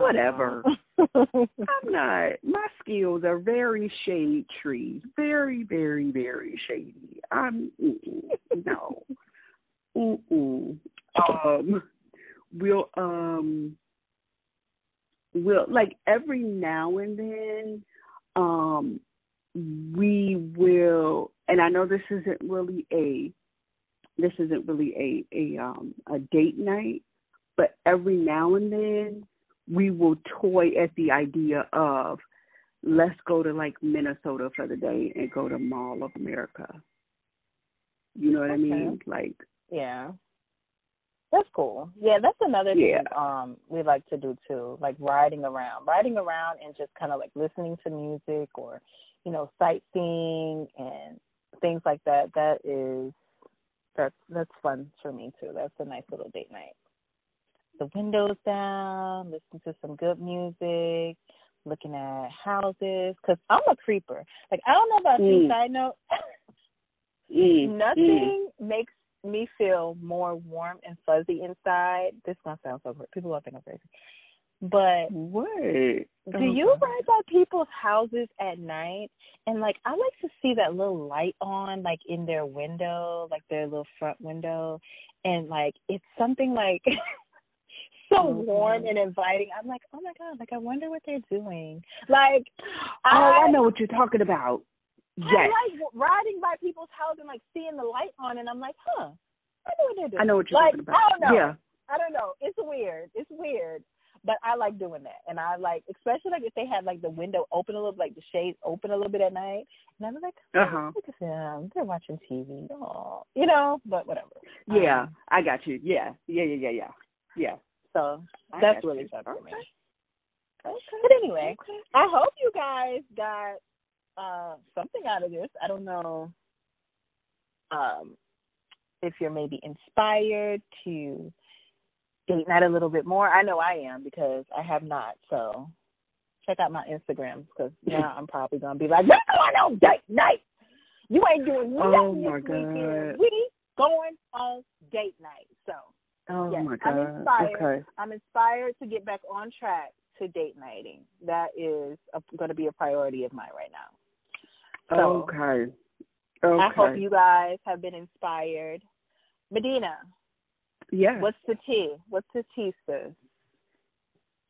Whatever. I'm not. My skills are very shade tree, very, very, very shady. I'm mm-mm, no. Mm-mm. Um, we'll um, we'll like every now and then, um, we will, and I know this isn't really a, this isn't really a a um a date night, but every now and then we will toy at the idea of let's go to like Minnesota for the day and go to Mall of America. You know what I mean? Like Yeah. That's cool. Yeah, that's another thing Yeah. um we like to do too, like riding around. Riding around and just kind of like listening to music or, you know, sightseeing and things like that. That is that's that's fun for me too. That's a nice little date night. The windows down, listening to some good music, looking at houses cuz I'm a creeper. Like I don't know about you, Mm. side note. mm, mm. Nothing makes me feel more warm and fuzzy inside. This gonna sound so weird. People will think I'm crazy. But What? do you ride by people's houses at night? And like I like to see that little light on like in their window, like their little front window. And like it's something like so Oh, warm and inviting. I'm like, oh my God, like I wonder what they're doing. Like Oh, I know what you're talking about. I Yes. like riding by people's houses and like seeing the light on, and I'm like, huh, I know what they're doing. I know what you're like, talking about. I don't know. Yeah. I don't know. It's weird. It's weird. But I like doing that, and I like, especially like if they had like the window open a little, like the shades open a little bit at night, and I'm like, oh, Uh-huh. look at them, they're watching TV, oh, you know. But whatever. Yeah, Um, I got you. Yeah. Yeah, yeah, yeah, yeah. Yeah. So I that's really fun for me. Okay. Okay. But anyway, I hope you guys got uh, something out of this. I don't know um, if you're maybe inspired to date night a little bit more. I know I am because I have not. So check out my Instagram because now I'm probably gonna be like, we're going on date night. You ain't doing nothing Oh, my this weekend. We going on date night. So Oh Yes, my I'm inspired. Okay. I'm inspired to get back on track to date nighting. That is going to be a priority of mine right now. So okay. Okay. I hope you guys have been inspired. Medina, Yeah. what's the tea? What's the tea, sis?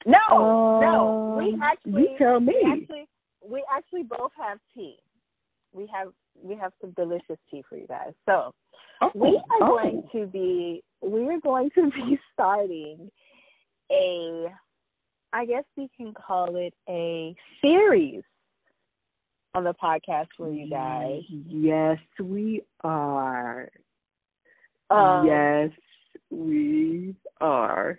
No, no. We Um, actually You tell me. we actually we actually both have tea. We have we have some delicious tea for you guys. So oh, we are oh. going to be we are going to be starting a I guess we can call it a series on the podcast for you guys. Yes, we are. Um, yes, we are.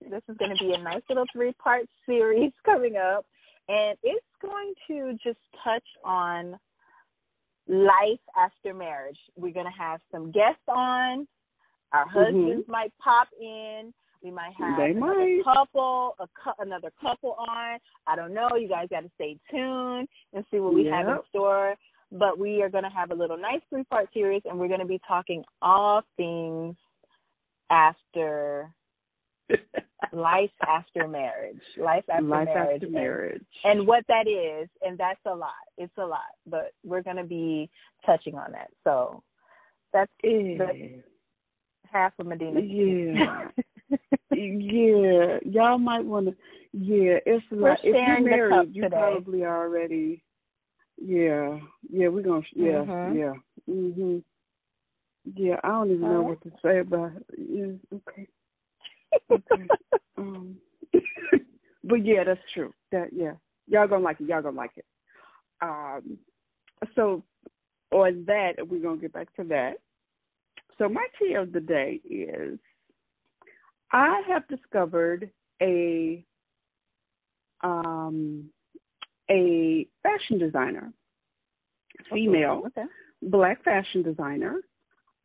This is going to be a nice little three part series coming up, and it's going to just touch on life after marriage. We're going to have some guests on. Our mm-hmm. husbands might pop in. We might have They another might. couple, a cou- another couple on. I don't know. You guys got to stay tuned and see what we have in store. But we are going to have a little nice three part series, and we're going to be talking all things after life after marriage, life after Life marriage, after and- marriage. and what that is, and that's a lot. It's a lot, but we're going to be touching on that. So that's yeah. half of Medina. Yeah. yeah. Y'all might want to. Yeah, it's a We're lot. If you're married, you today. probably already. Yeah. Yeah, we're gonna. Yeah. Mhm. Yeah. Mhm. Yeah, I don't even All know right. what to say about it. Yeah. Okay. Okay. um. but yeah, that's true. That yeah, y'all gonna like it. Y'all gonna like it. Um. So on that, we're gonna get back to that. So my tea of the day is I have discovered a um a fashion designer, female, Okay. black fashion designer,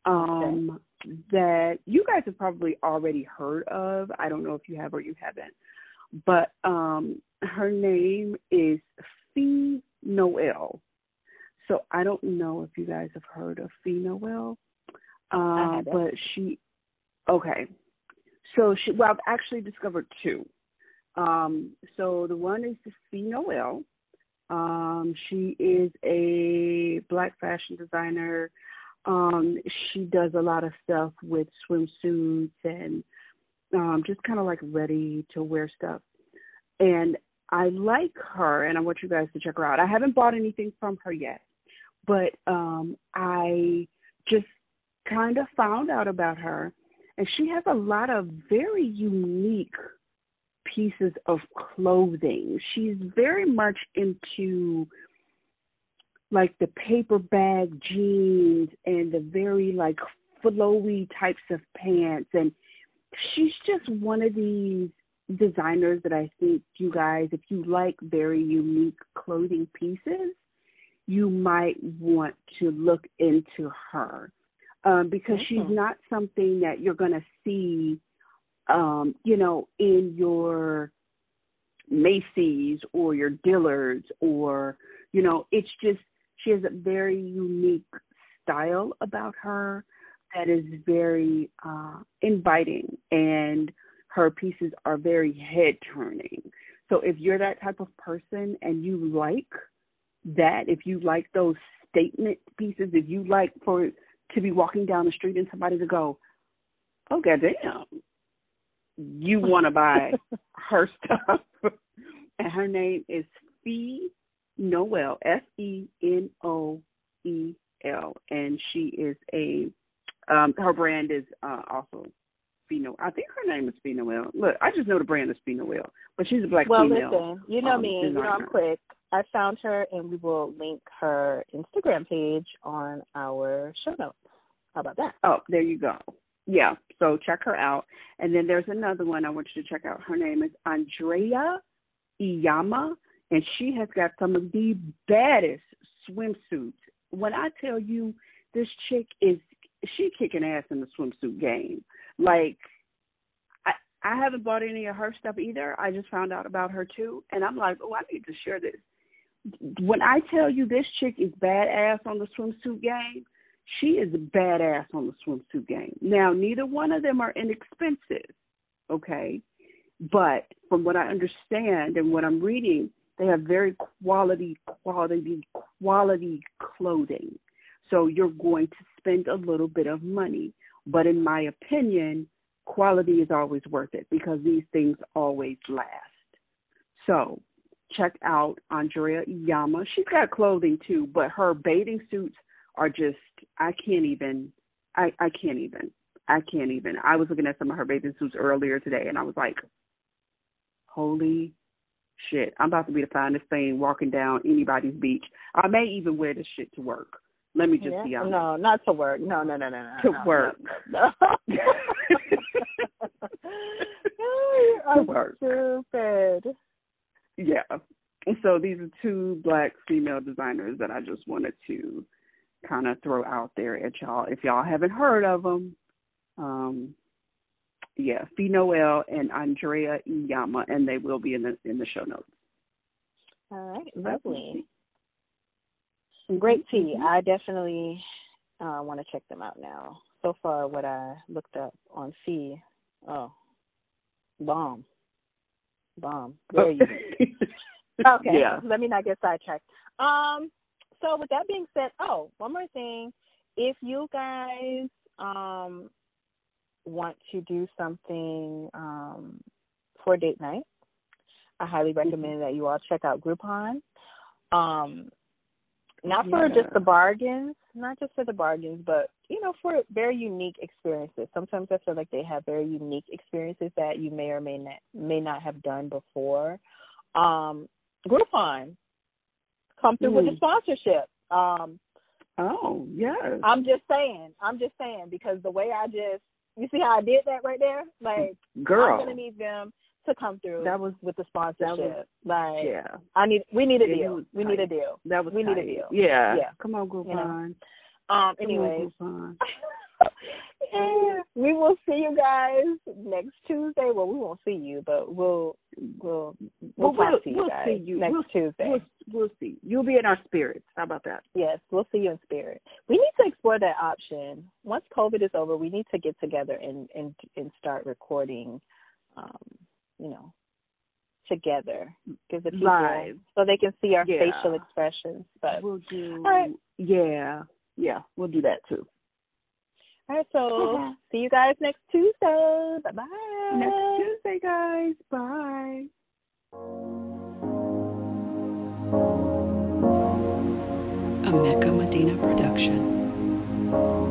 um that you guys have probably already heard of. I don't know if you have or you haven't. But um her name is Fe Noel. So I don't know if you guys have heard of Fe Noel. Um, but she okay. So she well I've actually discovered two. Um so the one is the Fe Noel. Um she is a black fashion designer. Um she does a lot of stuff with swimsuits and um just kind of like ready to wear stuff. And I like her and I want you guys to check her out. I haven't bought anything from her yet, but um I just kind of found out about her and she has a lot of very unique pieces of clothing. She's very much into like the paper bag jeans and the very like flowy types of pants. And she's just one of these designers that I think you guys if you like very unique clothing pieces you might want to look into her. Um, because she's not something that you're going to see, um, you know, in your Macy's or your Dillards or, you know, it's just she has a very unique style about her that is very uh, inviting and her pieces are very head turning. So if you're that type of person and you like that, if you like those statement pieces, if you like for to be walking down the street and somebody to go, oh goddamn, you want to buy her stuff. and her name is Fe Noel, F E N O E L, and she is a um her brand is uh also Noel. I think her name is Noel. Look, I just know the brand is Noel, but she's a black well, female. listen, you know um, me. You know I'm quick. I found her, and we will link her Instagram page on our show notes. How about that? Oh, there you go. Yeah, so check her out. And then there's another one I want you to check out. Her name is Andrea Iyamah, and she has got some of the baddest swimsuits. When I tell you this chick is she kicking ass in the swimsuit game. Like I I haven't bought any of her stuff either. I just found out about her too, and I'm like, oh, I need to share this. When I tell you this chick is badass on the swimsuit game, she is badass on the swimsuit game. Now, neither one of them are inexpensive, okay? But from what I understand and what I'm reading, they have very quality, quality, quality clothing. So you're going to spend a little bit of money. But in my opinion, quality is always worth it because these things always last. So check out Andrea Iyamah. She's got clothing too, but her bathing suits are just I can't even I, I can't even. I can't even. I was looking at some of her bathing suits earlier today and I was like, Holy shit. I'm about to be the finest thing walking down anybody's beach. I may even wear this shit to work. Let me just yeah. be honest. No, not to work. No, no, no, no, no. To no, work. No, no. to work. Stupid. Yeah. And so these are two black female designers that I just wanted to kind of throw out there at y'all. If y'all haven't heard of them, um, yeah, Fe Noel and Andrea Iyamah, and they will be in the in the show notes. All right, lovely. Great tea. Mm-hmm. I definitely uh, want to check them out now. So far, what I looked up on Fe, oh, bomb, bomb. Okay, Yeah. let me not get sidetracked. Um, so with that being said, oh, one more thing. If you guys um want to do something um for date night, I highly Mm-hmm. recommend that you all check out Groupon. Um not for Yeah. just the bargains, not just for the bargains, but you know, for very unique experiences. Sometimes I feel like they have very unique experiences that you may or may not may not have done before. Um, Groupon come through with a Mm. sponsorship. Um, Oh, yes. I'm just saying, I'm just saying because the way I just you see how I did that right there, like Girl. I'm gonna need them to come through That was with the sponsorship. like yeah. I need, we need a Yeah, deal. was We need a deal. That was we need a deal. Yeah. Yeah. Come on, Groupon. You know. Um. Come Anyways, on, Groupon. Yeah, we will see you guys next Tuesday. Well, we won't see you, but we'll we'll we'll, Well, to you we'll guys see you. next We'll- Tuesday. We'll, see. You'll be in our spirits. How about that? Yes, we'll see you in spirit. We need to explore that option. Once COVID is over, we need to get together and and and start recording, um, you know, together. Give the people Live. so they can see our Yeah. facial expressions. But We'll do. Right. Yeah. Yeah. We'll do that too. All right, so see you guys next Tuesday. Bye bye. Next Tuesday, guys. Bye. a Mecca Medina production.